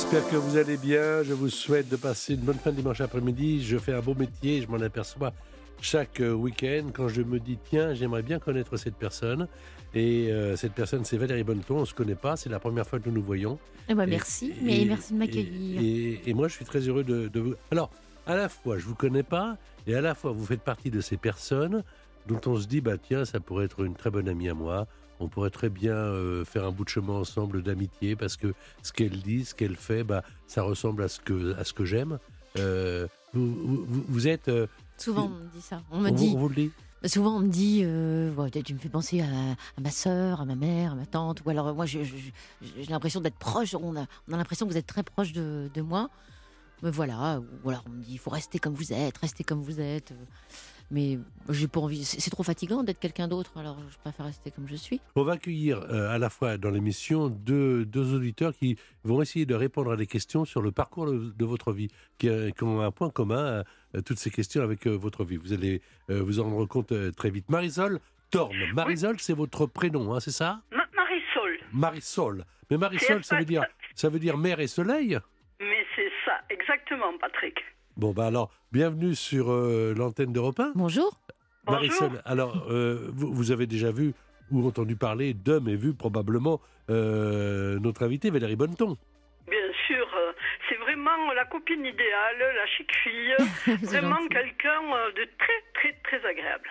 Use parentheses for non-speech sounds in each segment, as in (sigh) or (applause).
J'espère que vous allez bien. Je vous souhaite de passer une bonne fin de dimanche après-midi. Je fais un beau métier, je m'en aperçois chaque euh, week-end quand je me dis tiens, j'aimerais bien connaître cette personne. Et euh, cette personne, c'est Valérie Bonneton. On ne se connaît pas, c'est la première fois que nous nous voyons. Eh ben, merci, Et- mais merci de m'accueillir. Et, et moi, je suis très heureux de, de vous. Alors, à la fois, je vous connais pas, et à la fois, vous faites partie de ces personnes dont on se dit, bah tiens, ça pourrait être une très bonne amie à moi. On pourrait très bien euh, faire un bout de chemin ensemble d'amitié parce que ce qu'elle dit, ce qu'elle fait, bah, ça ressemble à ce que, à ce que j'aime. Euh, vous, vous- vous- vous êtes. euh, Souvent, on me dit ça. On me on, dit, vous, on vous le dit souvent, on me dit, Ouais, tu me fais penser à, à ma sœur, à ma mère, à ma tante. Ou alors, moi, j'ai l'impression d'être proche. On a, on a l'impression que vous êtes très proche de, de moi. Mais voilà. Ou alors, on me dit, il faut rester comme vous êtes, rester comme vous êtes. Mais j'ai pas envie. C'est trop fatigant d'être quelqu'un d'autre. Alors, je préfère rester comme je suis. On va accueillir euh, à la fois dans l'émission deux, deux auditeurs qui vont essayer de répondre à des questions sur le parcours de, de votre vie, qui, euh, qui ont un point commun, euh, toutes ces questions avec euh, votre vie. Vous allez euh, vous en rendre compte euh, très vite. Marisol Torne. Marisol, c'est votre prénom, hein, c'est ça? Ma- Marisol, Marisol. Mais Marisol, ça veut dire, ça veut dire mer et soleil? Mais c'est ça, exactement, Patrick. Bon, bah alors, bienvenue sur euh, l'antenne d'Europe 1. Bonjour. Bonjour. Marisol, alors, euh, vous, vous avez déjà vu ou entendu parler d'hommes et vu probablement euh, notre invité Valérie Bonneton. Bien sûr, c'est vraiment la copine idéale, la chic fille, (laughs) vraiment quelqu'un de très, très, très agréable.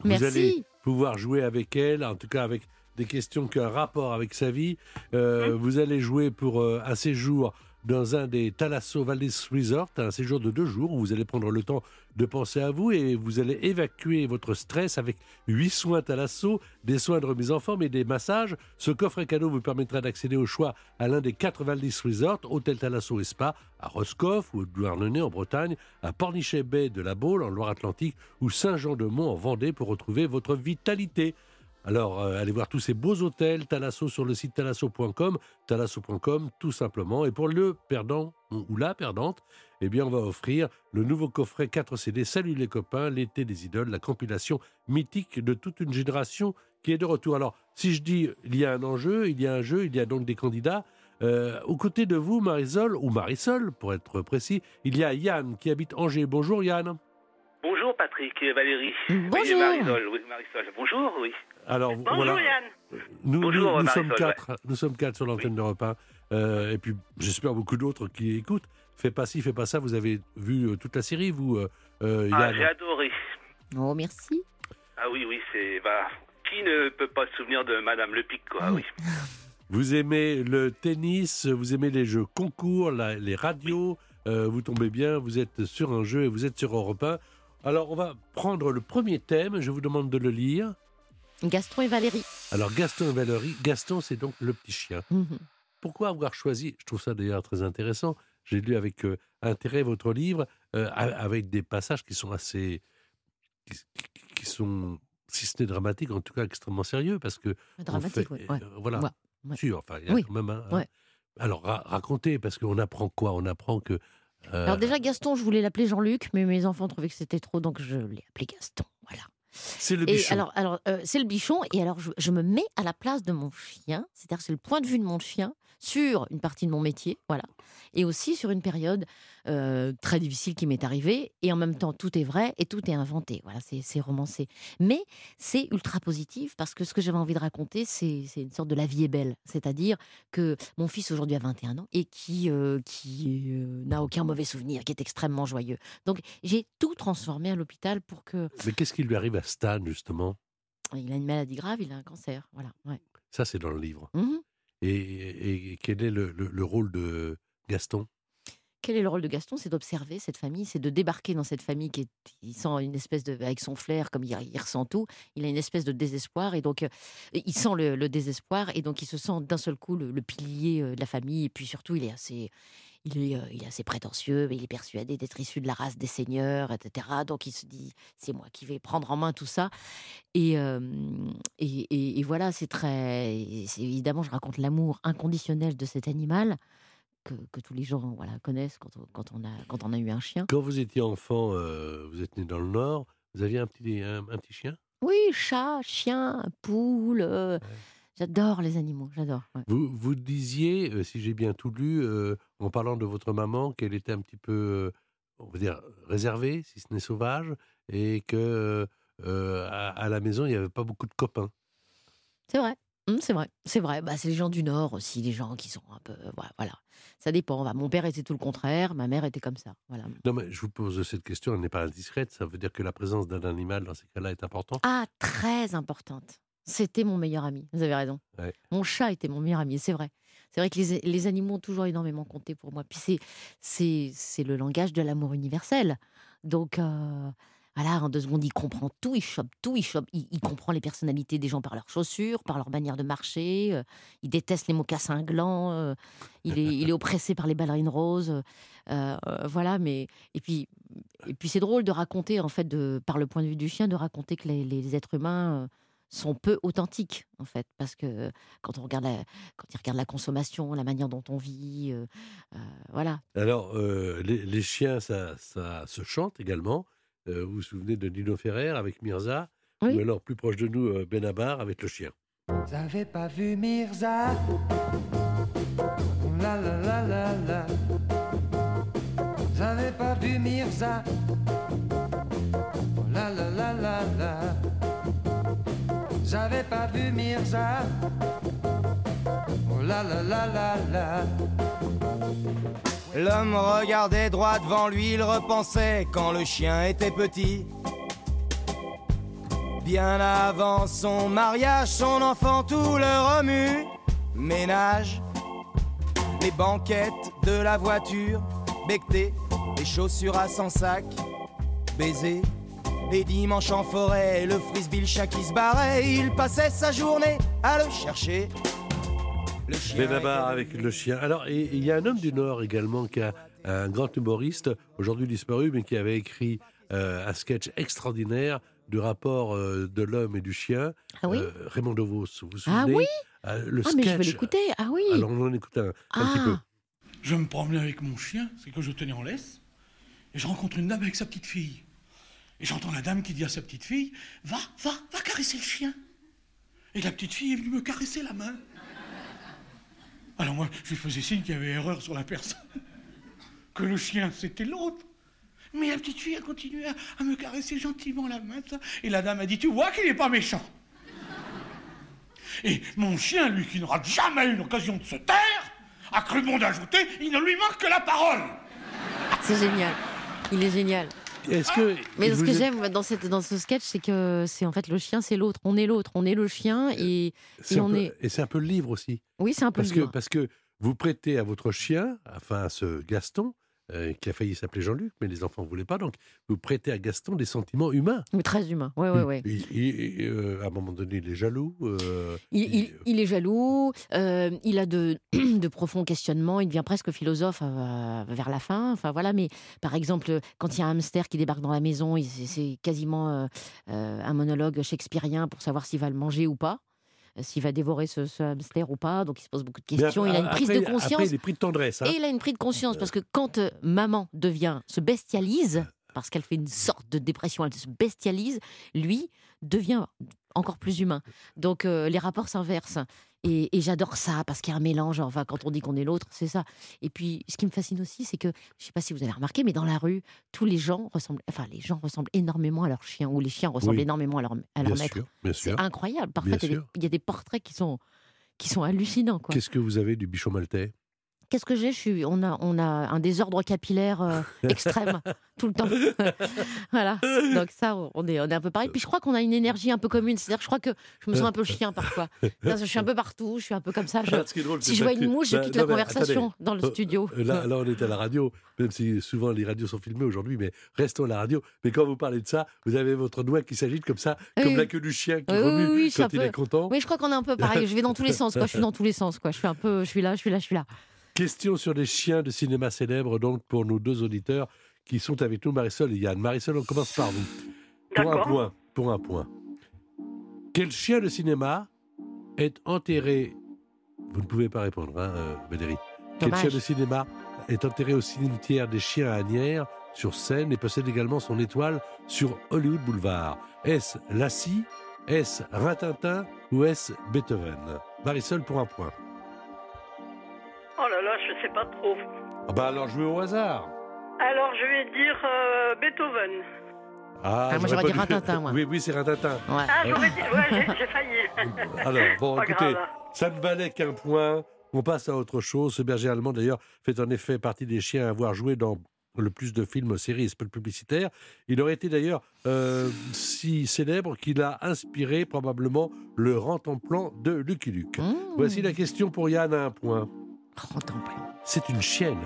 Vous Merci. allez pouvoir jouer avec elle, en tout cas avec des questions qui ont un rapport avec sa vie. Euh, Vous allez jouer pour euh, un séjour dans un des Thalasso Valdez Resort, un séjour de deux jours où vous allez prendre le temps de penser à vous et vous allez évacuer votre stress avec huit soins Thalasso, des soins de remise en forme et des massages. Ce coffret cadeau vous permettra d'accéder au choix à l'un des quatre Valdez Resort, Hôtel Thalasso et Spa, à Roscoff ou Douarnenez en Bretagne, à Pornichet-Bay de la Baule en Loire-Atlantique ou Saint-Jean-de-Mont en Vendée pour retrouver votre vitalité. Alors, euh, allez voir tous ces beaux hôtels, Thalasso sur le site thalasso.com, thalasso.com tout simplement. Et pour le perdant ou la perdante, eh bien, on va offrir le nouveau coffret 4 CD Salut les copains, l'été des idoles, la compilation mythique de toute une génération qui est de retour. Alors, si je dis il y a un enjeu, il y a un jeu, il y a donc des candidats. Euh, aux côtés de vous, Marisol, ou Marisol, pour être précis, il y a Yann qui habite Angers. Bonjour Yann. Bonjour Patrick et Valérie. Oui, Bonjour. Marisol, oui, Marisol. Bonjour, oui. Alors, Bonjour voilà. Yann. Nous, Bonjour, nous, nous sommes quatre. Nous sommes quatre sur l'antenne de repas. et puis, j'espère beaucoup d'autres qui écoutent. Fais pas ci, fais pas ça. Vous avez vu euh, toute la série, vous, euh, euh, Ah, j'ai adoré. Oh, merci. Ah oui, oui, c'est... Bah, qui ne peut pas se souvenir de Madame Le Pic, quoi, oui. (laughs) Vous aimez le tennis, vous aimez les jeux concours, la- les radios. euh, vous tombez bien, vous êtes sur un jeu et vous êtes sur Europe 1. Alors, on va prendre le premier thème. Je vous demande de le lire. Gaston et Valérie. Alors, Gaston et Valérie. Gaston, c'est donc le petit chien. Mhm. Pourquoi avoir choisi Je trouve ça d'ailleurs très intéressant. J'ai lu avec euh, intérêt votre livre, euh, avec des passages qui sont assez. qui, sont, si ce n'est dramatiques, en tout cas extrêmement sérieux, parce que. Dramatique, oui. ouais. euh, voilà. Ouais, enfin, il y a Oui, quand même un- ouais. Alors, ra- racontez, parce qu'on apprend quoi? On apprend que. Alors déjà Gaston, je voulais l'appeler Jean-Luc, mais mes enfants trouvaient que c'était trop, donc je l'ai appelé Gaston. Voilà. C'est le Et bichon. alors, alors euh, c'est le bichon, et alors je, je me mets à la place de mon chien, c'est-à-dire c'est le point de vue de mon chien sur une partie de mon métier, voilà, et aussi sur une période euh, très difficile qui m'est arrivée, et en même temps tout est vrai et tout est inventé, voilà, c'est c'est romancé. Mais c'est ultra positif parce que ce que j'avais envie de raconter, c'est une sorte de la vie est belle, c'est-à-dire que mon fils aujourd'hui a 21 ans et qui, euh, qui euh, n'a aucun mauvais souvenir, qui est extrêmement joyeux. Donc j'ai tout transformé à l'hôpital pour que Mais qu'est-ce qui lui arrive à Stan, justement? Il a une maladie grave, il a un cancer. Voilà. Ouais. Ça, c'est dans le livre. Et, et- quel est le- le rôle de Gaston? Quel est le rôle de Gaston? C'est d'observer cette famille, c'est de débarquer dans cette famille qui sent une espèce de, avec son flair, comme il, il ressent tout, il a une espèce de désespoir et donc euh, il sent le, désespoir et donc il se sent d'un seul coup le, pilier euh, de la famille et puis surtout il est assez, euh, il est assez prétentieux, mais il est persuadé d'être issu de la race des seigneurs, etc. Donc il se dit, c'est moi qui vais prendre en main tout ça. Et, et, voilà, c'est très. Évidemment, je raconte l'amour inconditionnel de cet animal que, que tous les gens voilà, connaissent quand on, quand, on a, quand on a eu un chien. Quand vous étiez enfant, euh, vous êtes né dans le Nord, vous aviez un petit, un, un petit chien? Oui, chat, chien, poule. euh, J'adore les animaux, j'adore. ouais. vous, vous disiez, euh, si j'ai bien tout lu, en parlant de votre maman, qu'elle était un petit peu, on va dire, réservée, si ce n'est sauvage, et que à, à la maison, il n'y avait pas beaucoup de copains. C'est vrai. Hum, c'est vrai, c'est vrai. Bah, c'est les gens du Nord aussi, les gens qui sont un peu. Voilà, voilà. ça dépend. Bah, mon père était tout le contraire, ma mère était comme ça. Voilà. Non, mais je vous pose cette question, elle n'est pas indiscrète, ça veut dire que la présence d'un animal dans ces cas-là est importante? Ah, très importante. C'était mon meilleur ami. Vous avez raison. Ouais. Mon chat était mon meilleur ami, c'est vrai. C'est vrai que les, les animaux ont toujours énormément compté pour moi. Puis c'est le langage de l'amour universel. Donc, euh, voilà, en deux secondes, il comprend tout, il chope tout, il, chope, il, il comprend les personnalités des gens par leurs chaussures, par leur manière de marcher. euh, il déteste les mocassins glands. euh, il, est, il est (laughs) oppressé par les ballerines roses. euh, voilà, mais. Et puis, et puis c'est drôle de raconter, en fait, de, par le point de vue du chien, de raconter que les, les êtres humains. sont peu authentiques en fait parce que quand on regarde la, quand il regarde la consommation la manière dont on vit euh, euh, voilà Alors, euh, les, les chiens, ça, ça se chante également. Euh, vous vous souvenez de Nino Ferrer avec Mirza Oui. Ou alors, plus proche de nous, euh, Benabar avec le chien. Vous avez pas vu Mirza. La la la la la. Vous avez pas vu Mirza. La la la la la. Vous avez pas vu Mirza. Oh la la la la la L'homme regardait droit devant lui, il repensait quand le chien était petit. Bien avant son mariage, son enfant tout le remue. Ménage, les banquettes de la voiture, becté, les chaussures à 100 sacs, baiser, les dimanches en forêt, le frisbee, le chat qui se barrait, il passait sa journée à le chercher. Le chien Benabar avec le chien. Alors, il y a un homme du Nord également qui a un grand humoriste, aujourd'hui disparu, mais qui avait écrit euh, un sketch extraordinaire du rapport euh, de l'homme et du chien. ah oui? Euh, Raymond DeVos, vous vous Ah souvenez? oui? Euh, Le ah sketch. mais je vais l'écouter ah oui Alors, on en écoute un, un ah petit peu. Je me promenais avec mon chien, c'est que je tenais en laisse, et je rencontre une dame avec sa petite fille. Et j'entends la dame qui dit à sa petite fille Va, va, va caresser le chien. Et la petite fille est venue me caresser la main. Alors moi, je lui faisais signe qu'il y avait erreur sur la personne, (laughs) que le chien c'était l'autre. Mais la petite fille a continué à, me caresser gentiment la main, et la dame a dit Tu vois qu'il n'est pas méchant. Et mon chien, lui, qui n'aura jamais eu l'occasion de se taire, a cru bon d'ajouter, il ne lui manque que la parole. c'est génial il est génial Est-ce que. mais ce que j'aime dans cette dans ce sketch c'est que c'est en fait le chien c'est l'autre on est l'autre on est le chien et c'est et un on peu- est Et c'est un peu le livre aussi. oui c'est un peu Parce le que, livre. parce que vous prêtez à votre chien, enfin à ce Gaston, euh, qui a failli s'appeler Jean-Luc, mais les enfants ne voulaient pas, donc vous prêtez à Gaston des sentiments humains. Mais très humain ouais ouais ouais Il- il- euh, à un moment donné, il est jaloux. euh, Il, il- il- il est jaloux, euh, il a de, (clears throat) de profonds questionnements, il devient presque philosophe vers la fin. Enfin voilà, mais par exemple, quand il y a un hamster qui débarque dans la maison, c'est quasiment un monologue shakespearien pour savoir s'il va le manger ou pas, s'il va dévorer ce, ce hamster ou pas. Donc il se pose beaucoup de questions. il a une après- prise de Après, conscience. il est pris de tendresse. hein. Et il a une prise de conscience parce que quand euh, maman devient, se bestialise, parce qu'elle fait une sorte de dépression, elle se bestialise, lui devient encore plus humain. Donc euh, les rapports s'inversent. Et, et j'adore ça parce qu'il y a un mélange. Enfin, quand on dit qu'on est l'autre, c'est ça. Et puis, ce qui me fascine aussi, c'est que je sais pas si vous avez remarqué, mais dans la rue, tous les gens ressemblent. Enfin, les gens ressemblent énormément à leurs chiens ou les chiens ressemblent Oui. énormément à leur, à leur bien maître. C'est incroyable. Parfois, il y a des- sûr. il y, a des portraits qui sont qui sont hallucinants. Qu'est-ce que vous avez du bichon maltais? Qu'est-ce que j'ai? Je suis, on a, on a un désordre capillaire euh, (laughs) extrême tout le temps. (laughs) voilà. Donc ça, on est, on est un peu pareil. Puis je crois qu'on a une énergie un peu commune. C'est-à-dire, je crois que je me sens un peu (laughs) chien parfois. Je suis un peu partout. Je suis un peu comme ça. Je- Ah, drôle, si je vois une mouche, je Bah, quitte la conversation attendez. dans le Euh, studio. Là, là, on est à la radio, même si souvent les radios sont filmées aujourd'hui, mais restons à la radio. Mais quand vous parlez de ça, vous avez votre doigt qui s'agite comme ça, Oui, comme oui. la queue du chien qui Oui, oui, remue quand il peu- est content. Oui, je crois qu'on est un peu pareil. Je vais dans tous les sens. Quoi. Je suis dans tous les sens. Quoi. Je suis un peu, je suis là, je suis là, je suis là. Question sur les chiens de cinéma célèbres, donc pour nos deux auditeurs qui sont avec nous, Marisol et Yann. Marisol, on commence par vous. Pour un point. Pour un point. Quel chien de cinéma est enterré Vous ne pouvez pas répondre, hein, euh, Valérie. Quel chien de cinéma est enterré au cimetière des chiens à Agnières, sur Seine, et possède également son étoile sur Hollywood Boulevard? Est-ce Lassie Est-ce Rintintin ou est-ce Beethoven? Marisol pour un point. Sais pas trop. Ah bah alors jouez au hasard. Alors, je vais dire euh, Beethoven. Ah, moi, j'aurais dit dû- Rintintin, moi. (laughs) Oui, oui, c'est. Ouais. Ah, j'aurais dit. Ouais, j'ai- failli. (laughs) Alors, bon, Pas écoutez, grave. ça ne valait qu'un point. On passe à autre chose. Ce berger allemand, d'ailleurs, fait en effet partie des chiens à avoir joué dans le plus de films, séries et spots publicitaires. Il aurait été d'ailleurs euh, si célèbre qu'il a inspiré probablement le Rentemplan de Lucky Luke. Mmh. Voici la question pour Yann à un point. Rentemplant. C'est une chienne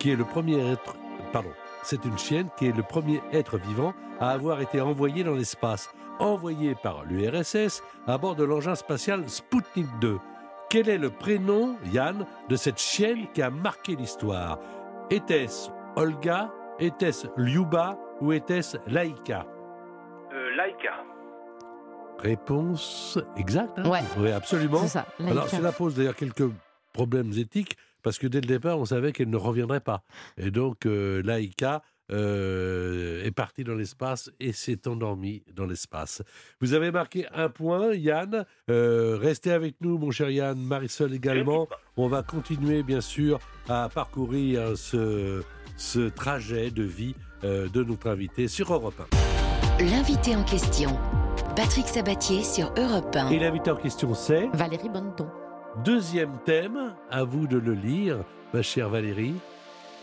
qui est le premier être. Pardon. C'est une chienne qui est le premier être vivant à avoir été envoyé dans l'espace, envoyé par l'URSS à bord de l'engin spatial Sputnik 2. Quel est le prénom, Yann, de cette chienne qui a marqué l'histoire? Était-ce Olga Était-ce Lyuba Ou était-ce Laïka? Euh, Laika. Réponse exacte. hein? Ouais. Oui, absolument. C'est ça. Alors cela pose d'ailleurs quelques problèmes éthiques parce que dès le départ on savait qu'elle ne reviendrait pas. Et donc euh, Laïka euh, est partie dans l'espace et s'est endormie dans l'espace. Vous avez marqué un point, Yann. Euh, restez avec nous, mon cher Yann, Marisol également. On va continuer bien sûr à parcourir ce, ce trajet de vie euh, de notre invité sur Europe 1. L'invité en question, Patrick Sabatier sur Europe 1. Et l'invité en question c'est Valérie Bonneton. Deuxième thème, à vous de le lire, ma chère Valérie.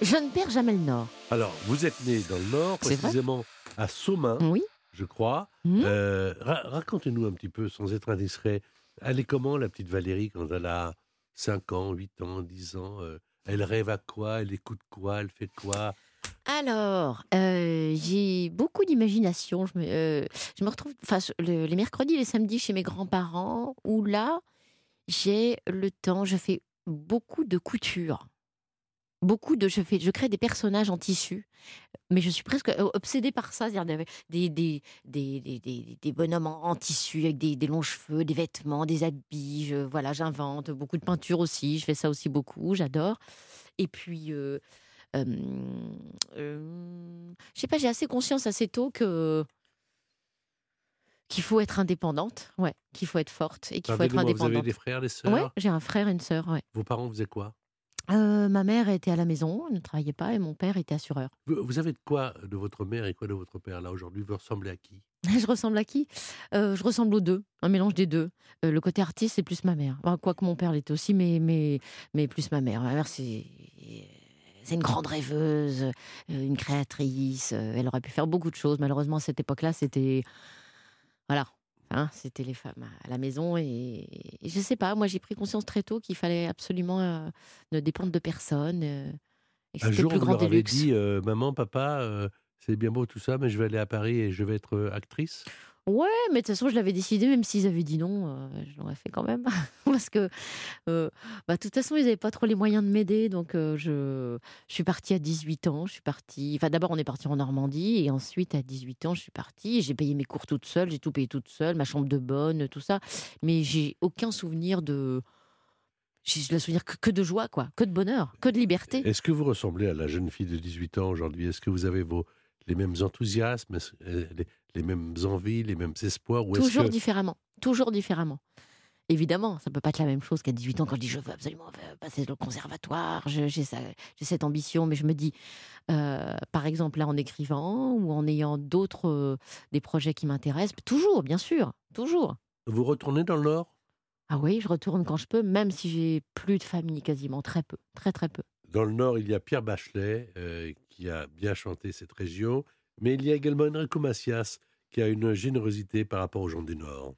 Je ne perds jamais le nord. Alors, vous êtes né dans le Nord, précisément à Saumain, Oui. je crois. Mhm. Euh, ra- Racontez-nous un petit peu, sans être indiscret, elle est comment la petite Valérie quand elle a 5 ans, 8 ans, 10 ans euh, Elle rêve à quoi Elle écoute quoi Elle fait quoi? Alors, euh, j'ai beaucoup d'imagination. Je me, euh, je me retrouve enfin, le- les mercredis et les samedis chez mes grands-parents, où là, j'ai le temps, je fais beaucoup de couture. Beaucoup de, je, fais, je crée des personnages en tissu, mais je suis presque obsédée par ça. C'est-à-dire des, des, des, des, bonhommes en, tissu avec des, longs cheveux, des vêtements, des habits. Je, voilà, j'invente beaucoup de peinture aussi. Je fais ça aussi beaucoup, j'adore. Et puis, euh, euh, je sais pas, j'ai assez conscience assez tôt que qu'il faut être indépendante, ouais, qu'il faut être forte et qu'il faut être Pardonnez-moi, Vous avez indépendante. des frères, des sœurs Ouais, j'ai un frère et une sœur. Ouais. Vos parents faisaient quoi? Euh, ma mère était à la maison, elle ne travaillait pas, et mon père était assureur. vous, vous avez de quoi de votre mère et quoi de votre père Là, aujourd'hui, vous ressemblez à qui? (laughs) Je ressemble à qui? Euh, Je ressemble aux deux, un mélange des deux. Euh, le côté artiste, c'est plus ma mère. Enfin, Quoique mon père l'était aussi, mais, mais, mais plus ma mère. Ma mère, c'est. C'est une grande rêveuse, une créatrice. Elle aurait pu faire beaucoup de choses. Malheureusement, à cette époque-là, c'était. Voilà. Hein, c'était les femmes à la maison. Et, et je sais pas, moi, j'ai pris conscience très tôt qu'il fallait absolument euh, ne dépendre de personne. euh, et que Un jour, plus grand leur dit euh, Maman, papa, c'est bien beau tout ça, mais je vais aller à Paris et je vais être actrice? Ouais, mais de toute façon, je l'avais décidé, même s'ils avaient dit non, euh, je l'aurais fait quand même. (laughs) Parce que, euh, bah, de toute façon, ils n'avaient pas trop les moyens de m'aider. Donc, euh, je, je suis partie à 18 ans. Je suis partie. Enfin, d'abord, on est parti en Normandie. Et ensuite, à 18 ans, je suis partie. J'ai payé mes cours toute seule. J'ai tout payé toute seule. Ma chambre de bonne, tout ça. Mais j'ai aucun souvenir de. J'ai le souvenir que, que de joie, quoi. Que de bonheur. Que de liberté. Est-ce que vous ressemblez à la jeune fille de 18 ans aujourd'hui? Est-ce que vous avez vos, les mêmes enthousiasmes, euh, les, les mêmes envies, les mêmes espoirs ou Toujours que... différemment. Toujours différemment. Évidemment, ça peut pas être la même chose qu'à 18 ans quand je dis je veux absolument euh, passer le conservatoire, j'ai cette ambition, mais je me dis, euh, par exemple là en écrivant ou en ayant d'autres euh, des projets qui m'intéressent, toujours, bien sûr, toujours. Vous retournez dans le Nord? Ah oui, je retourne quand je peux, même si j'ai plus de famille quasiment, très peu, très très peu. Dans le Nord, il y a Pierre Bachelet euh, qui a bien chanté cette région, mais il y a également Enrico Macias qui a une générosité par rapport aux gens du Nord.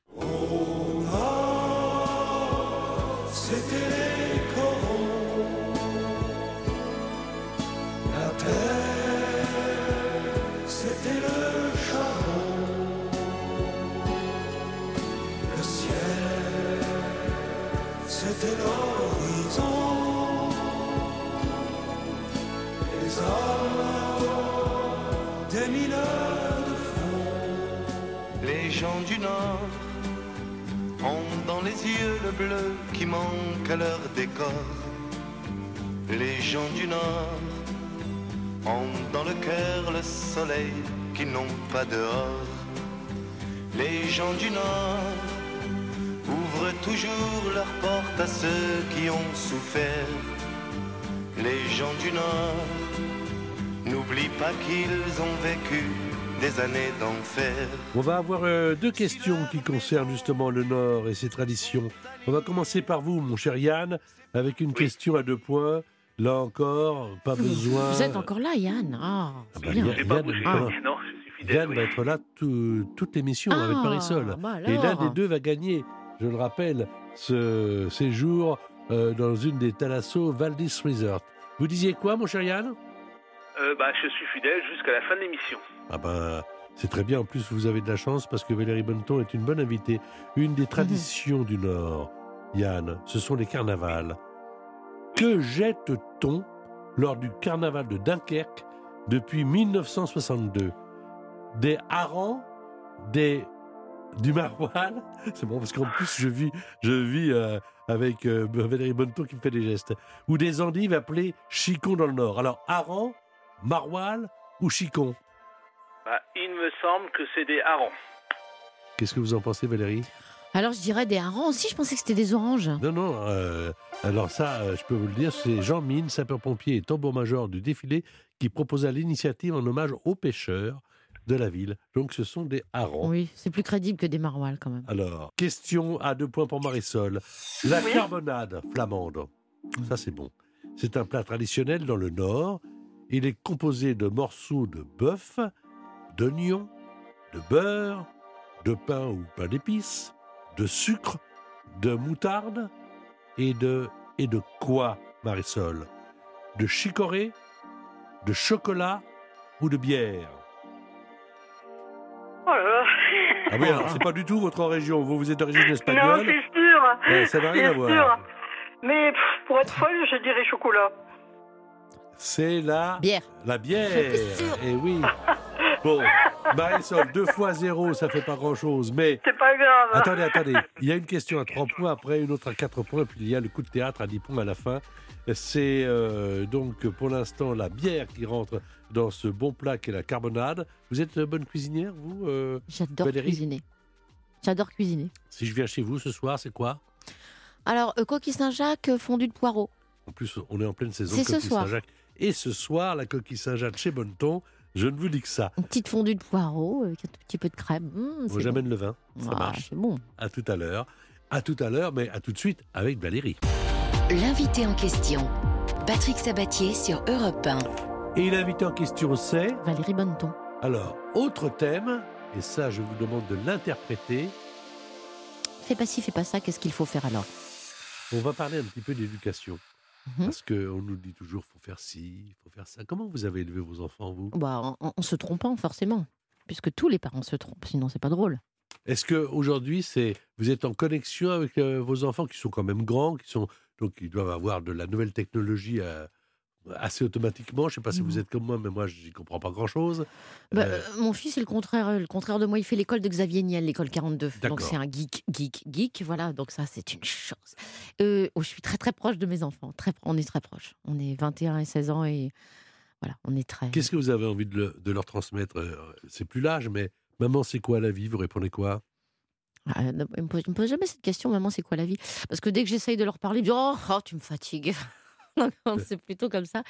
C'était les la c'était le le ciel, c'était gens du Nord ont dans les yeux le bleu qui manque à leur décor. Les gens du Nord ont dans le cœur le soleil qu'ils n'ont pas dehors. Les gens du Nord ouvrent toujours leurs portes à ceux qui ont souffert. Les gens du Nord n'oublient pas qu'ils ont vécu des années d'enfer. On va avoir euh, deux questions qui concernent justement le Nord et ses traditions. On va commencer par vous, mon cher Yann, avec une question à deux points. Là encore, pas besoin. Vous êtes encore là, Yann Ah, Ah bah, bien. Yann- pas Yann- bougé. ah. Non, je suis fidèle. Yann oui. va être là tout- toute l'émission avec Ah, Marisol. bah Et l'un des deux va gagner, je le rappelle, ce séjour euh, dans une des Thalasso Valdis Resort. Vous disiez quoi, mon cher Yann? Euh, bah, je suis fidèle jusqu'à la fin de l'émission. Ah ben, c'est très bien. En plus, vous avez de la chance parce que Valérie Bonneton est une bonne invitée. Une des traditions du Nord, Yann, ce sont les carnavals. Que jette-t-on lors du carnaval de Dunkerque depuis 1962 Des harengs? Des du maroilles? (laughs) C'est bon parce qu'en plus je vis, je vis euh, avec euh, Valérie Bonneton qui me fait des gestes. Ou des endives appelées chicons dans le Nord. Alors harengs, maroilles ou chicons? Bah, il me semble que c'est des harengs. Qu'est-ce que vous en pensez, Valérie? Alors je dirais des harengs aussi, je pensais que c'était des oranges. Non, non. euh, alors ça, euh, je peux vous le dire, c'est Jean Mine, sapeur-pompier et tambour-major du défilé, qui proposa l'initiative en hommage aux pêcheurs de la ville. Donc ce sont des harengs. Oui, c'est plus crédible que des maroilles quand même. Alors, question à deux points pour Marisol. La Oui. carbonade flamande, ça c'est bon. C'est un plat traditionnel dans le Nord. Il est composé de morceaux de bœuf, d'oignons, de beurre, de pain ou pain d'épices, de sucre, de moutarde et de... Et de quoi, Marisol? De chicorée, de chocolat ou de bière? Oh là là. Ah oui, alors c'est pas du tout votre région. Vous, vous êtes d'origine Non, espagnole. c'est sûr. Ouais, ça n'a rien à voir. sûr. Mais pff, pour être folle, je dirais chocolat. C'est la, Bière. la bière. Et oui. Bon, Marisol, deux fois zéro, ça fait pas grand-chose. Mais C'est pas grave. attendez, attendez. Il y a une question à trois points, après une autre à quatre points, puis il y a le coup de théâtre à dix points à la fin. C'est euh, donc pour l'instant la bière qui rentre dans ce bon plat qu'est la carbonade. Vous êtes euh, bonne cuisinière, vous euh, J'adore cuisiner. J'adore cuisiner. Si je viens chez vous ce soir, c'est quoi? Alors, euh, coquille Saint-Jacques, euh, fondu de poireaux. En plus, on est en pleine saison C'est de ce coquille soir. Saint-Jacques. Et ce soir, la coquille Saint-Jacques chez Bonneton, je ne vous dis que ça. Une petite fondue de poireaux avec un tout petit peu de crème. Mmh, Bon, J'amène le vin, bon. ça Ah, marche. C'est bon. À tout à l'heure. À tout à l'heure, mais à tout de suite avec Valérie. L'invité en question, Patrick Sabatier sur Europe 1. Et l'invité en question, c'est... Valérie Bonneton. Alors, autre thème, et ça, je vous demande de l'interpréter. Fais pas ci, fais pas ça, qu'est-ce qu'il faut faire alors? On va parler un petit peu d'éducation. Mhm. Parce qu'on nous dit toujours, faut faire ci, faut faire ça. Comment vous avez élevé vos enfants, vous? Bah, en, en- en se trompant, forcément. Puisque tous les parents se trompent, sinon c'est pas drôle. Est-ce qu'aujourd'hui, c'est, vous êtes en connexion avec euh, vos enfants qui sont quand même grands, qui sont donc ils doivent avoir de la nouvelle technologie euh, assez automatiquement. Je ne sais pas si vous Mhm. êtes comme moi, mais moi, j'y comprends pas grand-chose. Bah, Euh, euh, mon fils, c'est le contraire, le contraire de moi. Il fait l'école de Xavier Niel, l'école 42. D'accord. Donc c'est un geek, geek, geek. Voilà, donc ça, c'est une chose. Euh, oh, je suis très, très proche de mes enfants. Très, on est très proches. On est 21 et 16 ans et voilà, on est très. Qu'est-ce que vous avez envie de, le- de leur transmettre? C'est plus l'âge, mais maman, c'est quoi la vie? Vous répondez quoi? Ah, ne me pose, me pose jamais cette question, maman, c'est quoi la vie? Parce que dès que j'essaye de leur parler, ils me disent Oh, oh, tu me fatigues. (laughs) c'est plutôt comme ça.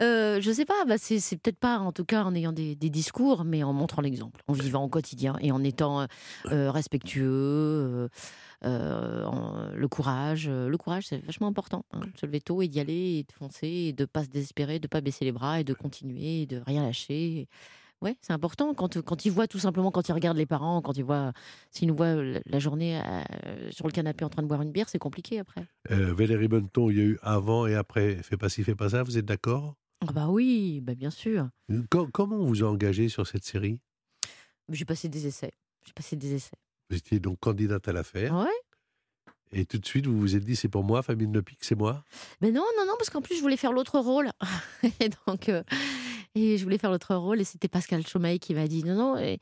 Euh, je sais pas, bah c'est, peut-être pas en tout cas en ayant des, discours, mais en montrant l'exemple, en vivant au quotidien et en étant euh, euh, respectueux, euh, le courage. Le courage, c'est vachement important. hein, de se lever tôt et d'y aller et de foncer et de pas se désespérer, de pas baisser les bras et de continuer et de rien lâcher. Ouais, c'est important quand, quand ils voient tout simplement, quand ils regardent les parents, quand ils voient, s'ils nous voient la la journée euh, sur le canapé en train de boire une bière, c'est compliqué après. Euh, Valérie Bonneton, il y a eu avant et après, fais pas ci, fais pas ça, vous êtes d'accord? Ah bah oui, bah bien sûr. Co- Comment on vous a engagé sur cette série? J'ai passé des essais. J'ai passé des essais. Vous étiez donc candidate à l'affaire. Ouais? Et tout de suite, vous vous êtes dit, c'est pour moi, Famille Le Pic, c'est moi? Mais non, non, non, parce qu'en plus, je voulais faire l'autre rôle. (laughs) et donc, euh, et je voulais faire l'autre rôle, et c'était Pascal Chaumaille qui m'a dit non, non. Et,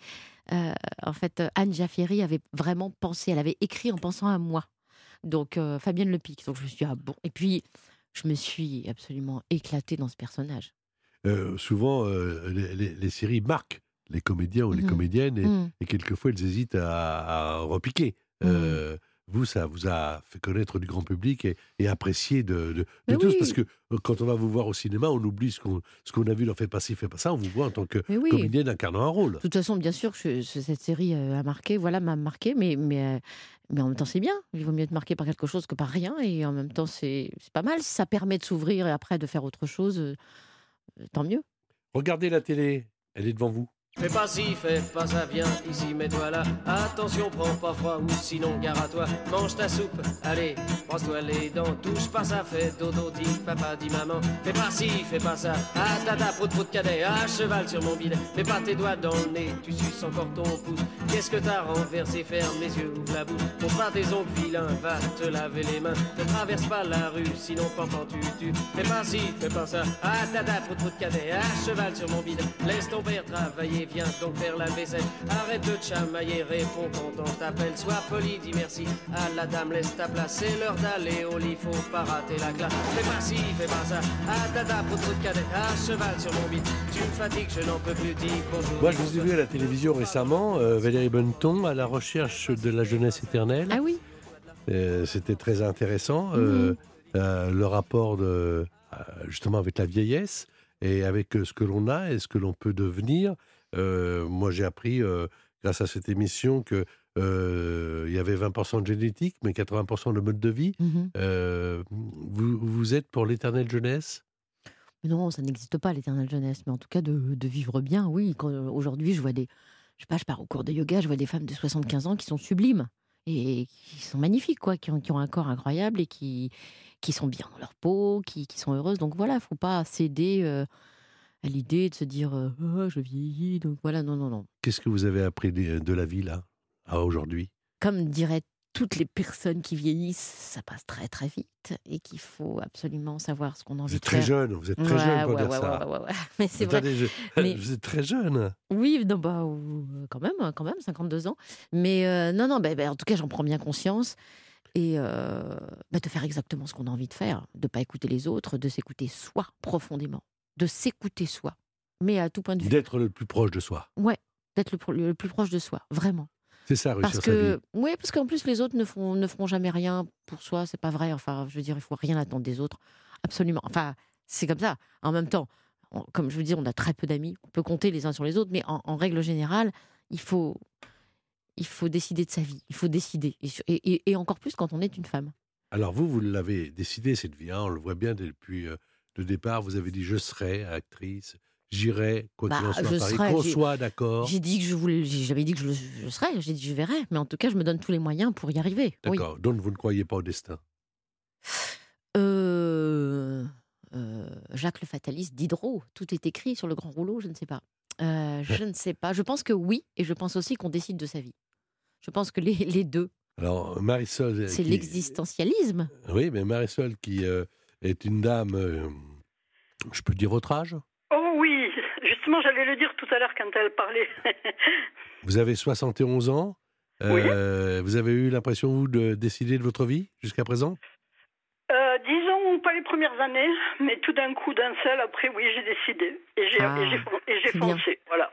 euh, en fait, Anne Jaffieri avait vraiment pensé, elle avait écrit en pensant à moi. Donc, euh, Fabienne Lepic. Donc, je me suis dit, ah bon? Et puis, je me suis absolument éclatée dans ce personnage. Euh, Souvent, euh, les, les- les séries marquent les comédiens ou les Mhm. comédiennes, et, Mm. et quelquefois, ils hésitent à, à repiquer. Euh, Vous, ça vous a fait connaître du grand public et, et apprécier de, de- de Mais tous, oui. parce que euh, quand on va vous voir au cinéma, on oublie ce qu'on ce qu'on a vu dans Fait pas ci, fait pas ça, on vous voit en tant que oui. comédienne incarnant un rôle. De toute façon, bien sûr, je- cette série euh, a marqué, voilà, m'a marqué, mais, mais, euh, mais en même temps, c'est bien. Il vaut mieux être marqué par quelque chose que par rien, et en même temps, c'est c'est pas mal. Si ça permet de s'ouvrir et après de faire autre chose, tant mieux. Regardez la télé, elle est devant vous. Fais pas ci, fais pas ça, viens ici, mets-toi là. Attention, prends pas froid ou sinon gare à toi. Mange ta soupe, allez, brosse-toi les dents. Touche pas ça, fais dodo, dis papa, dis maman. Fais pas ci, fais pas ça. Ah tata, prout prout cadet, à cheval sur mon bidet. Mets pas tes doigts dans le nez, tu suces encore ton pouce. Qu'est-ce que t'as renversé, ferme les yeux, ouvre la bouche. Montre pas tes ongles vilains, va te laver les mains. Ne traverse pas la rue, sinon pampan tu tu. Fais pas ci, fais pas ça. Ah tata, prout prout cadet, à cheval sur mon bidet. Laisse ton père travailler, viens donc faire la vaisselle. Arrête de te chamailler, réponds quand on t'appelle. Sois poli, dis merci à la dame, laisse ta place. C'est l'heure d'aller au lit, faut pas rater la classe. Fais pas ci, fais pas ça. Ah tata, prout prout cadet, à cheval sur mon bide. Tu me fatigues, je n'en peux plus, dis bonjour. Moi, je vous ai vu à la télévision récemment, euh, Valérie Bonneton, à la recherche de la jeunesse éternelle. Ah oui Euh, C'était très intéressant, euh, euh, le rapport de, justement avec la vieillesse et avec ce que l'on a et ce que l'on peut devenir. Euh, moi, j'ai appris, euh, grâce à cette émission, que euh, il y avait 20% de génétique, mais 80% de mode de vie. Euh, vous, vous êtes pour l'éternelle jeunesse? Non, ça n'existe pas, l'éternelle jeunesse. Mais en tout cas, de, de vivre bien, oui. Aujourd'hui, je vois des. Je sais pas, je pars au cours de yoga, je vois des femmes de 75 ans qui sont sublimes et qui sont magnifiques, quoi, qui ont, qui ont un corps incroyable et qui, qui sont bien dans leur peau, qui, qui sont heureuses. Donc voilà, il faut pas céder euh, à l'idée de se dire euh, Ah, je vieillis. Donc voilà, non, non, non. Qu'est-ce que vous avez appris de, de la vie, là, à aujourd'hui? Comme diraient toutes les personnes qui vieillissent, ça passe très très vite et qu'il faut absolument savoir ce qu'on a envie Vous êtes très jeune, vous êtes très Ouais, jeune pour ouais, dire ouais, ça. (laughs) Mais c'est vrai. Attendez, je- (laughs) Mais- Vous êtes très jeune. Oui, non, bah, ou- quand même, quand même, 52 ans. Mais euh, non, non, bah, bah, en tout cas, j'en prends bien conscience. Et euh, bah, de faire exactement ce qu'on a envie de faire, de pas écouter les autres, de s'écouter soi profondément, de s'écouter soi, mais à tout point de vue. D'être le plus proche de soi. Ouais, d'être le, plus proche de soi, vraiment. C'est ça, réussir Parce sa vie. que, oui, parce qu'en plus, les autres ne, font, ne feront jamais rien pour soi, c'est pas vrai. Enfin, je veux dire, il faut rien attendre des autres. Absolument. Enfin, c'est comme ça. En même temps, on- comme je veux dire, on a très peu d'amis, on peut compter les uns sur les autres, mais en, en règle générale, il faut, il faut décider de sa vie. Il faut décider. Et, sur- et- et- et encore plus quand on est une femme. Alors vous, vous l'avez décidé cette vie, hein, on le voit bien depuis le départ, vous avez dit je serai actrice, j'irai, quoi qu'il Bah, en soit, je à Paris, serai, qu'on soit d'accord. J'ai dit que je voulais, j'ai jamais dit que je, je serais, j'ai dit je verrais, mais en tout cas, je me donne tous les moyens pour y arriver. Oui. D'accord, donc vous ne croyez pas au destin? Euh, euh, Jacques le fataliste Diderot, tout est écrit sur le grand rouleau, je ne sais pas. Euh, je (laughs) ne sais pas. Je pense que oui, et je pense aussi qu'on décide de sa vie. Je pense que les, les deux, Alors Marisol... c'est qui- l'existentialisme. Oui, mais Marisol qui est une dame, euh, je peux dire votre âge? Oh oui, justement, j'allais le dire tout à l'heure quand elle parlait. (laughs) Vous avez 71 ans, euh, vous avez eu l'impression, vous, de décider de votre vie jusqu'à présent? Euh, disons pas les premières années, mais tout d'un coup, d'un seul, après, oui, j'ai décidé. Et j'ai Ah, bien. foncé. Voilà.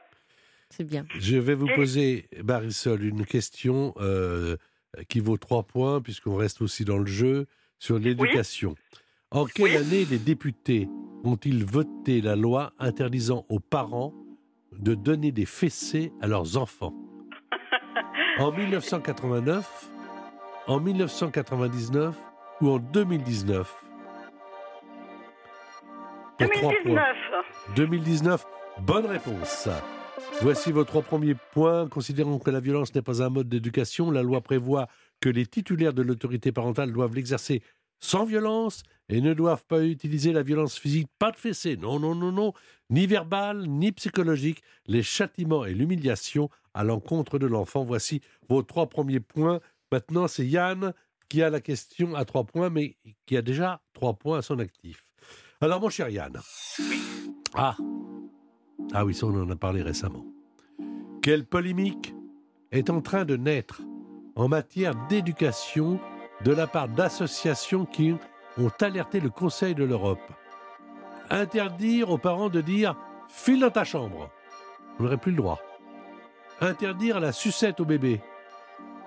C'est bien. Je vais vous Et- poser, Marisol, une question euh, qui vaut trois points, puisqu'on reste aussi dans le jeu, sur l'éducation. En quelle année les députés ont-ils voté la loi interdisant aux parents de donner des fessées à leurs enfants? (laughs) En 1989, en 1999 ou en 2019 Pour trois points. 2019. 2019, bonne réponse. Voici vos trois premiers points. Considérant que la violence n'est pas un mode d'éducation, la loi prévoit que les titulaires de l'autorité parentale doivent l'exercer sans violence et ne doivent pas utiliser la violence physique, pas de fessée, non, non, non, non, ni verbale, ni psychologique, les châtiments et l'humiliation à l'encontre de l'enfant. Voici vos trois premiers points. Maintenant, c'est Yann qui a la question à trois points, mais qui a déjà trois points à son actif. Alors, mon cher Yann. Ah. Ah oui, ça, on en a parlé récemment. Quelle polémique est en train de naître en matière d'éducation de la part d'associations qui ont alerté le Conseil de l'Europe. Interdire aux parents de dire file dans ta chambre. On n'aurait plus le droit. Interdire la sucette au bébé.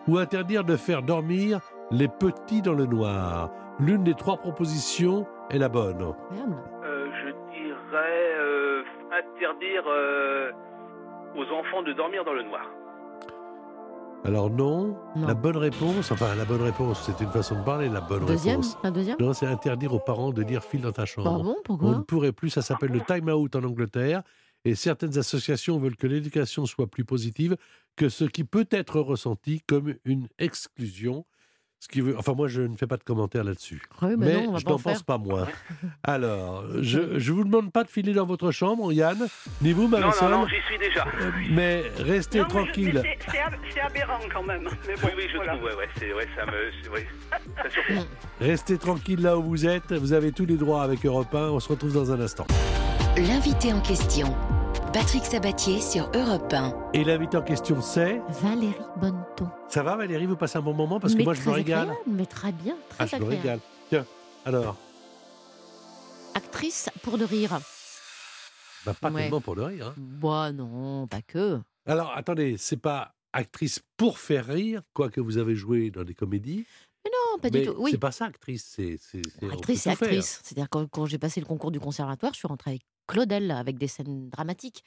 Ou interdire de faire dormir les petits dans le noir. L'une des trois propositions est la bonne. Euh, je dirais euh, interdire euh, aux enfants de dormir dans le noir. Alors non, la bonne réponse, enfin la bonne réponse, c'est une façon de parler, la bonne Deuxième réponse. La deuxième Non, c'est interdire aux parents de dire file dans ta chambre. Ah bon, pourquoi On ne pourrait plus, ça s'appelle le time out en Angleterre. Et certaines associations veulent que l'éducation soit plus positive que ce qui peut être ressenti comme une exclusion. Ce qui veut, enfin, moi, je ne fais pas de commentaires là-dessus. Oui, mais non, je n'en pense pas moins. (laughs) Alors, je ne vous demande pas de filer dans votre chambre, Yann, ni vous, Non, non, Marisol. non, j'y suis déjà. Mais restez Non, tranquille. c'est- C'est ab- c'est aberrant quand même. Mais bon, Oui, oui, je voilà. trouve, ouais, ouais, c'est, ouais, ça me, ouais, ça. (laughs) Restez tranquille là où vous êtes. Vous avez tous les droits avec Europe 1. On se retrouve dans un instant. L'invité en question, Patrick Sabatier sur Europe 1. Et l'invité en question, c'est Valérie Bonneton. Ça va, Valérie Vous passez un bon moment Parce que Mais moi, je me régale. agréable, Mais très bien, très Ah, je me agréable. régale. Tiens, alors, Actrice pour de rire. bah, pas Ouais. tellement pour le rire. hein. Bah non, pas que. Alors, attendez, c'est pas actrice pour faire rire, quoique vous avez joué dans des comédies. Mais non, pas mais du tout. Oui, C'est pas ça, actrice. C'est, actrice, c'est actrice. C'est-à-dire quand, quand j'ai passé le concours du conservatoire, je suis rentrée avec Claudel avec des scènes dramatiques.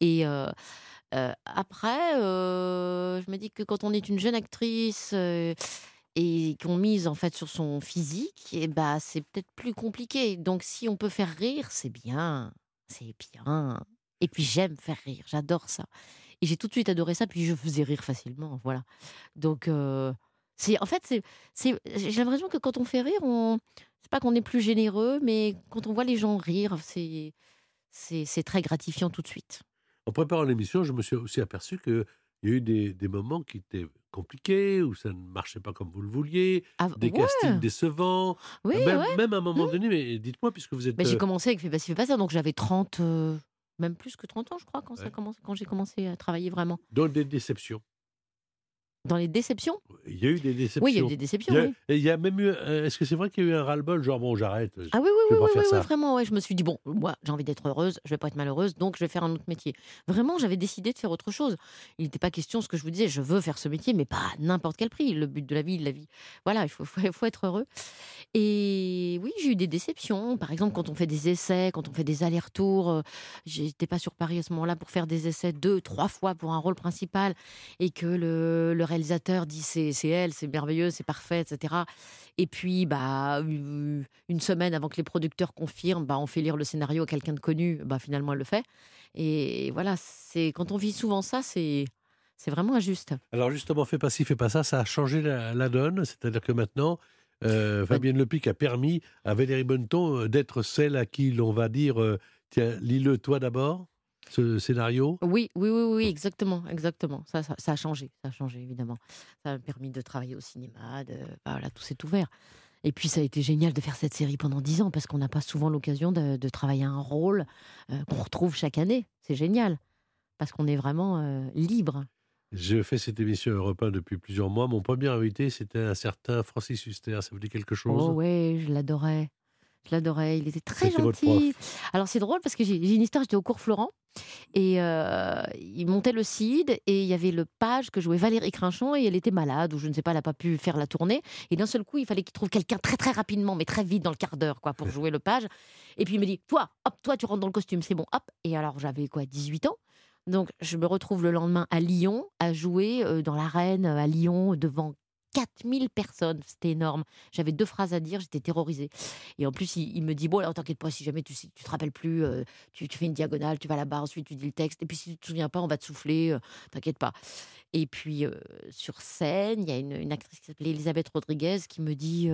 Et euh, euh, après, euh, je me dis que quand on est une jeune actrice et qu'on mise en fait sur son physique, et bah c'est peut-être plus compliqué. Donc si on peut faire rire, c'est bien, c'est bien. Et puis j'aime faire rire, j'adore ça. Et j'ai tout de suite adoré ça, puis je faisais rire facilement, voilà. Donc c'est en fait j'ai l'impression que quand on fait rire, on c'est pas qu'on est plus généreux, mais quand on voit les gens rire, c'est c'est très gratifiant tout de suite. En préparant l'émission, je me suis aussi aperçu qu'il y a eu des, des moments qui étaient compliqués, où ça ne marchait pas comme vous le vouliez, Ah, des ouais. castings décevants. Oui, même, ouais. même à un moment Mmh. donné, mais dites-moi, puisque vous êtes. Ben, j'ai euh, commencé avec Fais pas pas ça, donc j'avais 30, euh, même plus que 30 ans, je crois, quand, ça Ouais. commence, quand j'ai commencé à travailler vraiment. dans des déceptions. Dans les déceptions Il y a eu des déceptions. Oui, il y a eu des déceptions, Il y a, oui. et il y a même eu. euh, Est-ce que c'est vrai qu'il y a eu un ras-le-bol, genre bon, j'arrête. Ah oui, oui, oui, oui, oui, vraiment, ouais. Je me suis dit, bon, moi, j'ai envie d'être heureuse, je vais pas être malheureuse, donc je vais faire un autre métier. Vraiment, j'avais décidé de faire autre chose. Il n'était pas question, ce que je vous disais, je veux faire ce métier, mais pas à n'importe quel prix. Le but de la vie, de la vie. Voilà, il faut, (laughs) faut, faut être heureux. Et oui, j'ai eu des déceptions. Par exemple, quand on fait des essais, quand on fait des allers-retours, euh, j'étais pas sur Paris à ce moment-là pour faire des essais deux, trois fois pour un rôle principal, et que le, le réalisateur dit c'est elle, c'est merveilleux, c'est parfait, etc. Et puis, bah, une semaine avant que les producteurs confirment, bah, on fait lire le scénario à quelqu'un de connu, bah, finalement, elle le fait. Et voilà, c'est quand on vit souvent ça, c'est c'est vraiment injuste. Alors justement, fais pas ci, fais pas ça, ça a changé la, la donne. C'est-à-dire que maintenant, euh, Fabienne Lepic a permis à Valérie Bonneton euh, d'être celle à qui l'on va dire euh, tiens, lis-le toi d'abord, ce scénario. Oui, oui, oui, oui, exactement, exactement. Ça, ça, ça a changé, ça a changé évidemment. Ça m'a permis de travailler au cinéma, de, bah, voilà, tout s'est ouvert. Et puis ça a été génial de faire cette série pendant dix ans parce qu'on n'a pas souvent l'occasion de, de travailler un rôle euh, qu'on retrouve chaque année. C'est génial parce qu'on est vraiment euh, libre. Je fais cette émission Europe 1 depuis plusieurs mois. Mon premier invité, c'était un certain Francis Huster. Ça vous dit quelque chose? Oh ouais, je l'adorais. Je l'adorais. Il était très gentil. Alors c'est drôle parce que j'ai une histoire. J'étais au cours Florent et euh, il montait le CID et il y avait le page que jouait Valérie Crinchon et elle était malade ou je ne sais pas, elle n'a pas pu faire la tournée. Et d'un seul coup, il fallait qu'il trouve quelqu'un très très rapidement, mais très vite dans le quart d'heure quoi pour jouer le page. Et puis il me dit, toi, hop, toi tu rentres dans le costume, c'est bon, hop. Et alors j'avais quoi, 18 ans. Donc je me retrouve le lendemain à Lyon à jouer euh, dans l'arène à Lyon devant 4000 personnes, c'était énorme. J'avais deux phrases à dire, j'étais terrorisée. Et en plus, il, il me dit Bon, alors t'inquiète pas, si jamais tu, si tu te rappelles plus, euh, tu, tu fais une diagonale, tu vas là-bas, ensuite tu dis le texte. Et puis si tu te souviens pas, on va te souffler, euh, t'inquiète pas. Et puis euh, sur scène, il y a une, une actrice qui s'appelait Elisabeth Rodriguez qui me dit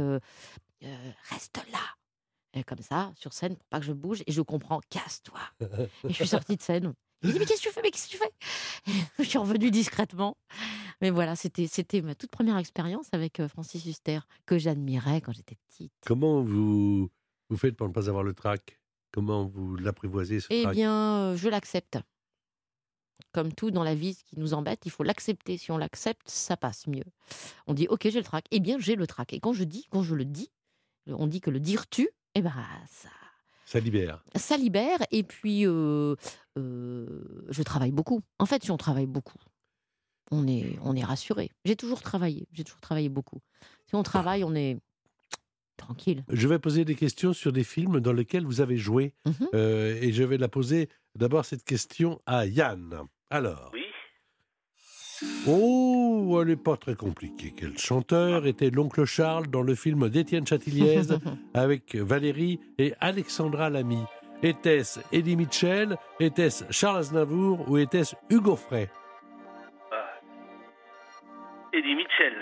Reste là. Comme ça, sur scène, pour pas que je bouge. Et je comprends Casse-toi. (laughs) Et je suis sortie de scène. Il me dit Mais qu'est-ce que tu fais Mais qu'est-ce que tu fais? (laughs) Je suis revenue discrètement. Mais voilà, c'était c'était ma toute première expérience avec euh, Francis Huster, que j'admirais quand j'étais petite. Comment vous, vous faites pour ne pas avoir le trac? Comment vous l'apprivoisez, ce Eh trac? bien, euh, je l'accepte. Comme tout dans la vie, ce qui nous embête, il faut l'accepter. Si on l'accepte, ça passe mieux. On dit, ok, j'ai le trac. Eh bien, j'ai le trac. Et quand je dis, quand je le dis, on dit que le dire tu, eh ben, ça, Ça libère. ça libère. Et puis, euh, euh, je travaille beaucoup. En fait, si on travaille beaucoup, on est, on est rassuré. J'ai toujours travaillé. J'ai toujours travaillé beaucoup. Si on travaille, on est tranquille. Je vais poser des questions sur des films dans lesquels vous avez joué. Mhm. Euh, et je vais la poser d'abord cette question à Yann. Alors. Oui. Oh, elle n'est pas très compliquée. Quel chanteur était l'oncle Charles dans le film d'Étienne Chatiliez (laughs) avec Valérie et Alexandra Lamy? Était-ce Eddie Mitchell Était-ce Charles Aznavour Ou était-ce Hugo Frey? Eddie Mitchell.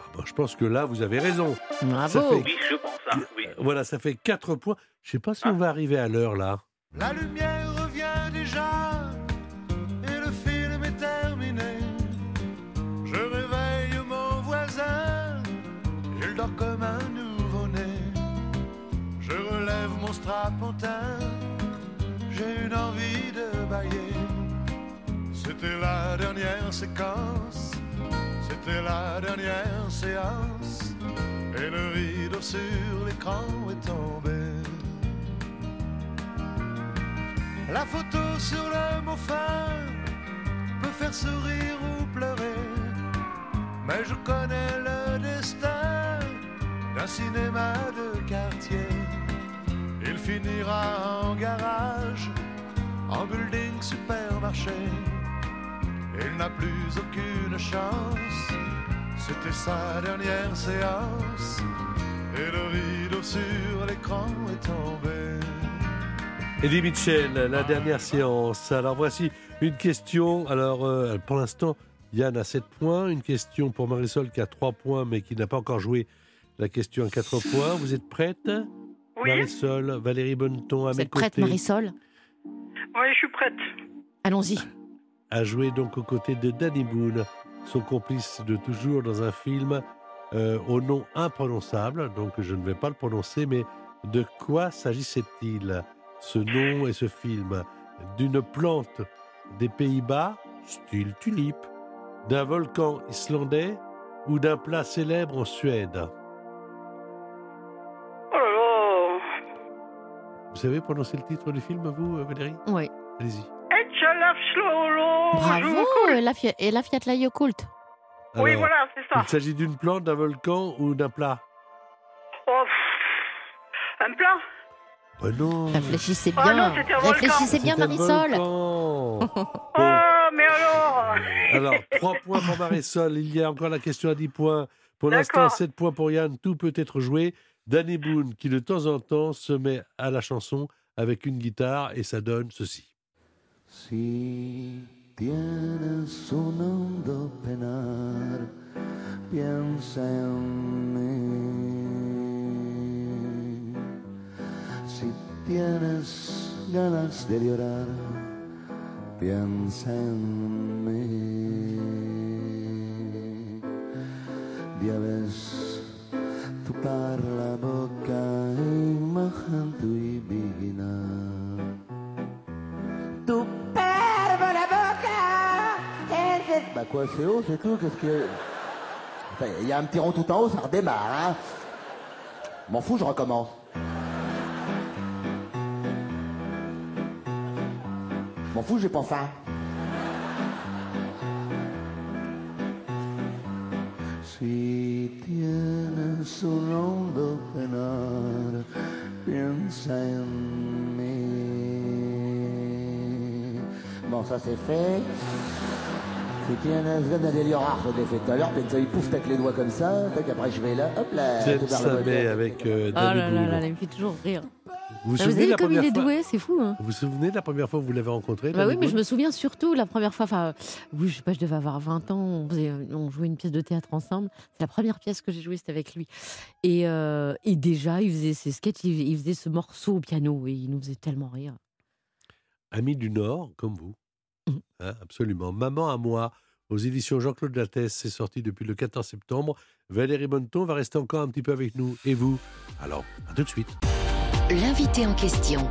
Ah bah, Je pense que là, vous avez raison. Bravo. Ça fait- Oui, je pense. hein, oui. Voilà, ça fait 4 points. Je sais pas si on va arriver à l'heure là. La lumière revient déjà j'ai une envie de bailler. C'était la dernière séquence, c'était la dernière séance, et le rideau sur l'écran est tombé. La photo sur le mot fin peut faire sourire ou pleurer. Mais je connais le destin d'un cinéma de quartier. Finira en garage, en building supermarché. Il n'a plus aucune chance, c'était sa dernière séance. Et le rideau sur l'écran est tombé. Eddie Mitchell, la dernière séance. Alors voici une question. Alors euh, pour l'instant, Yann a 7 points. Une question pour Marisol qui a 3 points mais qui n'a pas encore joué la question à 4 points. Vous êtes prête? Oui. Marisol, Valérie Bonneton à Vous mes êtes prête, côtés. Marisol? Oui, je suis prête. Allons-y. a joué donc aux côtés de Danny Boone, son complice de toujours dans un film euh, au nom imprononçable, donc je ne vais pas le prononcer, mais de quoi s'agissait-il? Ce nom et ce film D'une plante des Pays-Bas, style tulipe, d'un volcan islandais ou d'un plat célèbre en Suède? Vous savez prononcer le titre du film, vous, euh, Valérie? Oui. Allez-y. Bravo, et la Fiat, la. Oui, voilà, c'est ça. Il s'agit d'une plante, d'un volcan ou d'un plat? Oh, un plat? Ben non Réfléchissez Ah bien. non, un volcan. Réfléchissez bien, Marisol. Oh, (laughs) mais alors? Alors, 3 points pour Marisol. Il y a encore la question à 10 points. Pour l'instant, D'accord. 7 points pour Yann. Tout peut être joué. Danny Boone, qui de temps en temps se met à la chanson avec une guitare et ça donne ceci. Si tienes un hondo penar, piensa en mí. Si tienes ganas de llorar, piensa en mí. Ya ves, Tuparlah bocah yang menghantui bigina Tupar la boca Bah quoi, c'est haut, c'est tout, qu'est-ce que... Il y a un petit rond tout en haut, ça redémarre, hein M'en fous, je recommence. M'en fous, j'ai pas faim. Tienes un hondo penar, piensa en mí. Bon, ça c'est fait. Si tienes un délire je l'ai fait tout à l'heure, puis il pouffe avec les doigts comme ça, tac, après je vais là, hop là. Tout vers le avec euh, Oh là David là Boule. là, il me fait toujours rire. Vous vous Vous souvenez comme il est fois doué, c'est fou. Hein Vous vous souvenez de la première fois où vous l'avez rencontré Bah oui, mais je me souviens surtout la première fois. Enfin, oui, je sais pas, je devais avoir 20 ans. On, faisait- on jouait une pièce de théâtre ensemble. C'est la première pièce que j'ai jouée, c'était avec lui. Et, euh, et déjà, il faisait ses sketchs, il, il faisait ce morceau au piano et il nous faisait tellement rire. Ami du Nord, comme vous. Mhm. Hein, absolument. Maman à moi, aux éditions Jean-Claude Lattès, c'est sorti depuis le 14 septembre. Valérie Bonneton va rester encore un petit peu avec nous. Et vous? Alors, à tout de suite. L'invité en question,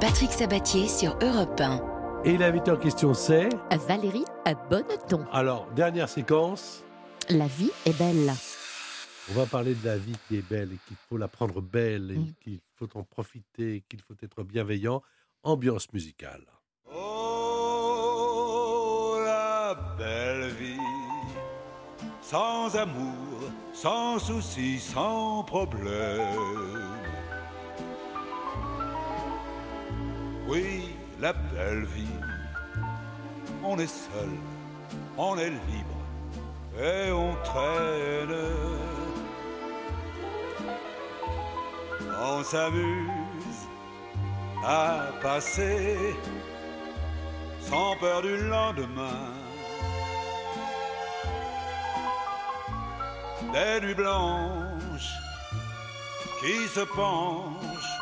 Patrick Sabatier sur Europe 1. Et l'invité en question, c'est Valérie Bonneton. Alors, dernière séquence. La vie est belle. On va parler de la vie qui est belle et qu'il faut la prendre belle et Mhm. qu'il faut en profiter, qu'il faut être bienveillant. Ambiance musicale. Oh, la belle vie, sans amour, sans souci, sans problème. Oui, la belle vie, on est seul, on est libre et on traîne. On s'amuse à passer sans peur du lendemain. Des nuits blanches qui se penchent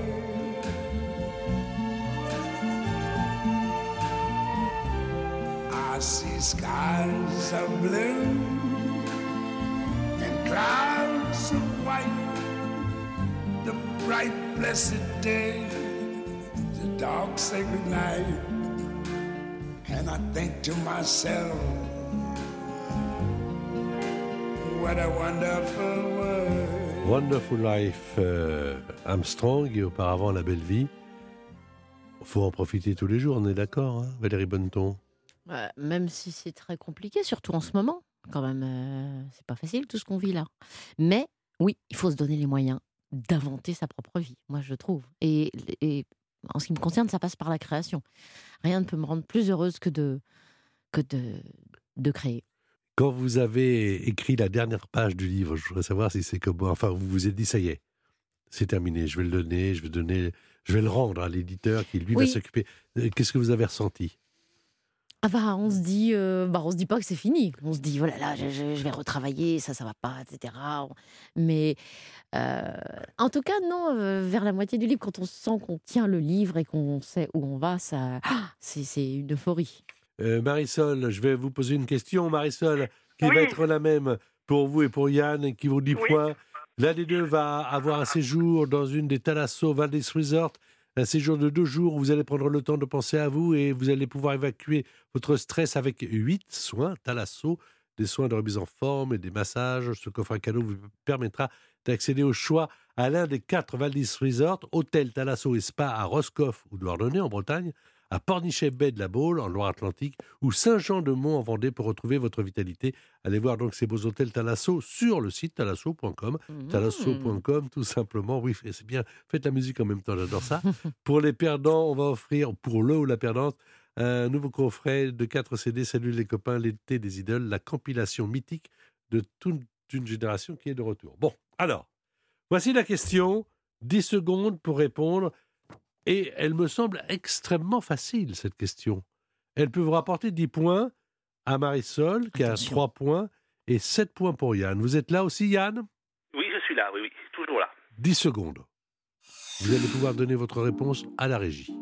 See skies of blue and clouds of white, the bright blessed day, the dark sacred night, and I think to myself, what a wonderful world. Wonderful Life euh, Armstrong et auparavant La Belle Vie. faut en profiter tous les jours, on est d'accord, hein, Valérie Bonneton? Même si c'est très compliqué, surtout en ce moment, quand même, euh, c'est pas facile tout ce qu'on vit là. Mais oui, il faut se donner les moyens d'inventer sa propre vie, moi je trouve. Et, et en ce qui me concerne, ça passe par la création. Rien ne peut me rendre plus heureuse que de, que de, de créer. Quand vous avez écrit la dernière page du livre, je voudrais savoir si c'est comme. Enfin, vous vous êtes dit, ça y est, c'est terminé, je vais le donner, je vais, donner, je vais le rendre à l'éditeur qui, lui, va s'occuper. Euh, Qu'est-ce que vous avez ressenti? Ah bah, on se dit, euh, bah, on se dit pas que c'est fini. On se dit, voilà, là, je, je- je vais retravailler, ça, ça va pas, etc. Mais euh, en tout cas, non, euh, vers la moitié du livre, quand on sent qu'on tient le livre et qu'on sait où on va, ça, ah, (gasps) c'est c'est une euphorie. Euh, Marisol, je vais vous poser une question, Marisol, qui Oui. va être la même pour vous et pour Yann, et qui vous dit Oui. point. L'un des deux va avoir un séjour dans une des Thalasso Valdez Resort, un séjour de deux jours où vous allez prendre le temps de penser à vous et vous allez pouvoir évacuer votre stress avec huit soins Thalasso, des soins de remise en forme et des massages. Ce coffre à cadeau vous permettra d'accéder au choix à l'un des quatre Valdez Resort, hôtel Thalasso et Spa à Roscoff ou Douarnenez en Bretagne, à Pornichet Bay de la Baule en Loire-Atlantique ou Saint-Jean-de-Mont en Vendée pour retrouver votre vitalité. Allez voir donc ces beaux hôtels Thalasso sur le site thalasso.com. Thalasso.com, tout simplement. Oui, c'est bien. Faites la musique en même temps, j'adore ça. (laughs) pour les perdants, on va offrir, pour le ou la perdante, un nouveau coffret de 4 CD. Salut les copains, l'été des idoles, la compilation mythique de toute une génération qui est de retour. Bon, alors, voici la question. 10 secondes pour répondre. Et elle me semble extrêmement facile, cette question. Elle peut vous rapporter 10 points à Marisol, qui a 3 points, et 7 points pour Yann. Vous êtes là aussi, Yann? Oui, je suis là, oui, oui, toujours là. 10 secondes. Vous allez pouvoir donner votre réponse à la régie.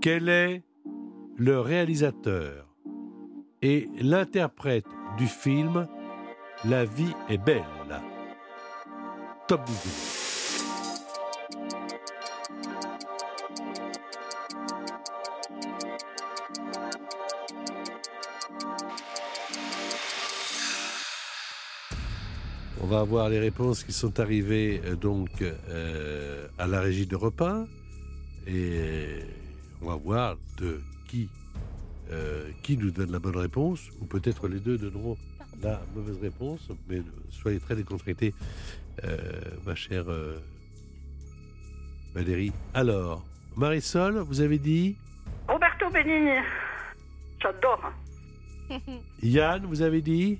Quel est le réalisateur est l'interprète du film La vie est belle? Top 10. Va avoir les réponses qui sont arrivées euh, donc euh, à la régie de repas et on va voir de qui euh, qui nous donne la bonne réponse ou peut-être les deux donneront la mauvaise réponse mais soyez très décontractés euh, ma chère euh, Valérie. Alors Marisol, vous avez dit? Roberto Benigni. J'adore. Yann, vous avez dit?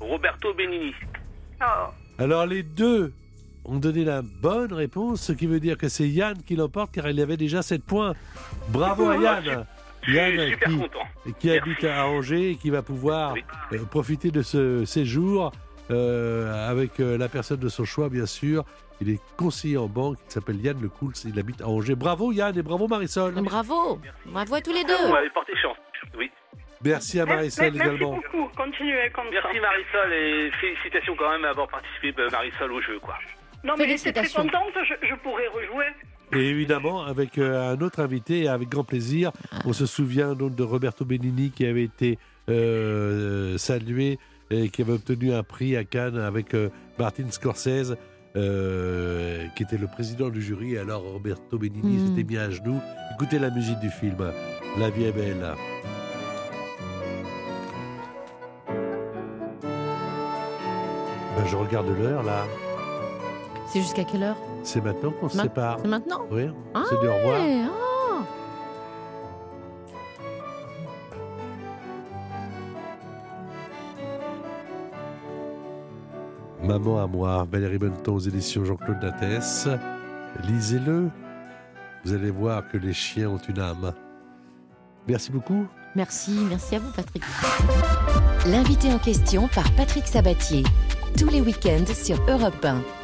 Roberto Benigni. Oh. Alors les deux ont donné la bonne réponse, ce qui veut dire que c'est Yann qui l'emporte car il avait déjà 7 points. Bravo à Yann Yann super qui, content. qui habite à Angers et qui va pouvoir euh, profiter de ce séjour euh, avec euh, la personne de son choix, bien sûr. Il est conseiller en banque, il s'appelle Yann Le Coul, il habite à Angers. Bravo Yann et bravo Marisol. Bravo. Bravo à tous les Vous deux. m'avez porté chance. Oui. Merci à Marisol Merci également. beaucoup. Continuez comme ça. Merci Marisol et félicitations quand même d'avoir participé euh, Marisol au jeu quoi. Non, mais j'étais très contente. Je, je pourrais rejouer. Et évidemment, avec euh, un autre invité, avec grand plaisir. On se souvient donc de Roberto Benigni qui avait été euh, salué et qui avait obtenu un prix à Cannes avec euh, Martin Scorsese, euh, qui était le président du jury. Alors Roberto Benigni Mm. s'était mis à genoux. Écoutez la musique du film, La vie est belle. Je regarde l'heure là. C'est jusqu'à quelle heure? C'est maintenant qu'on se Ma- sépare. C'est maintenant? Oui, Ah c'est du au revoir. ah. Maman à moi, Valérie Bonneton aux éditions Jean-Claude Dattès. Lisez-le. Vous allez voir que les chiens ont une âme. Merci beaucoup. Merci, merci à vous Patrick. L'invité en question par Patrick Sabatier. Tous les week-ends sur Europe 1.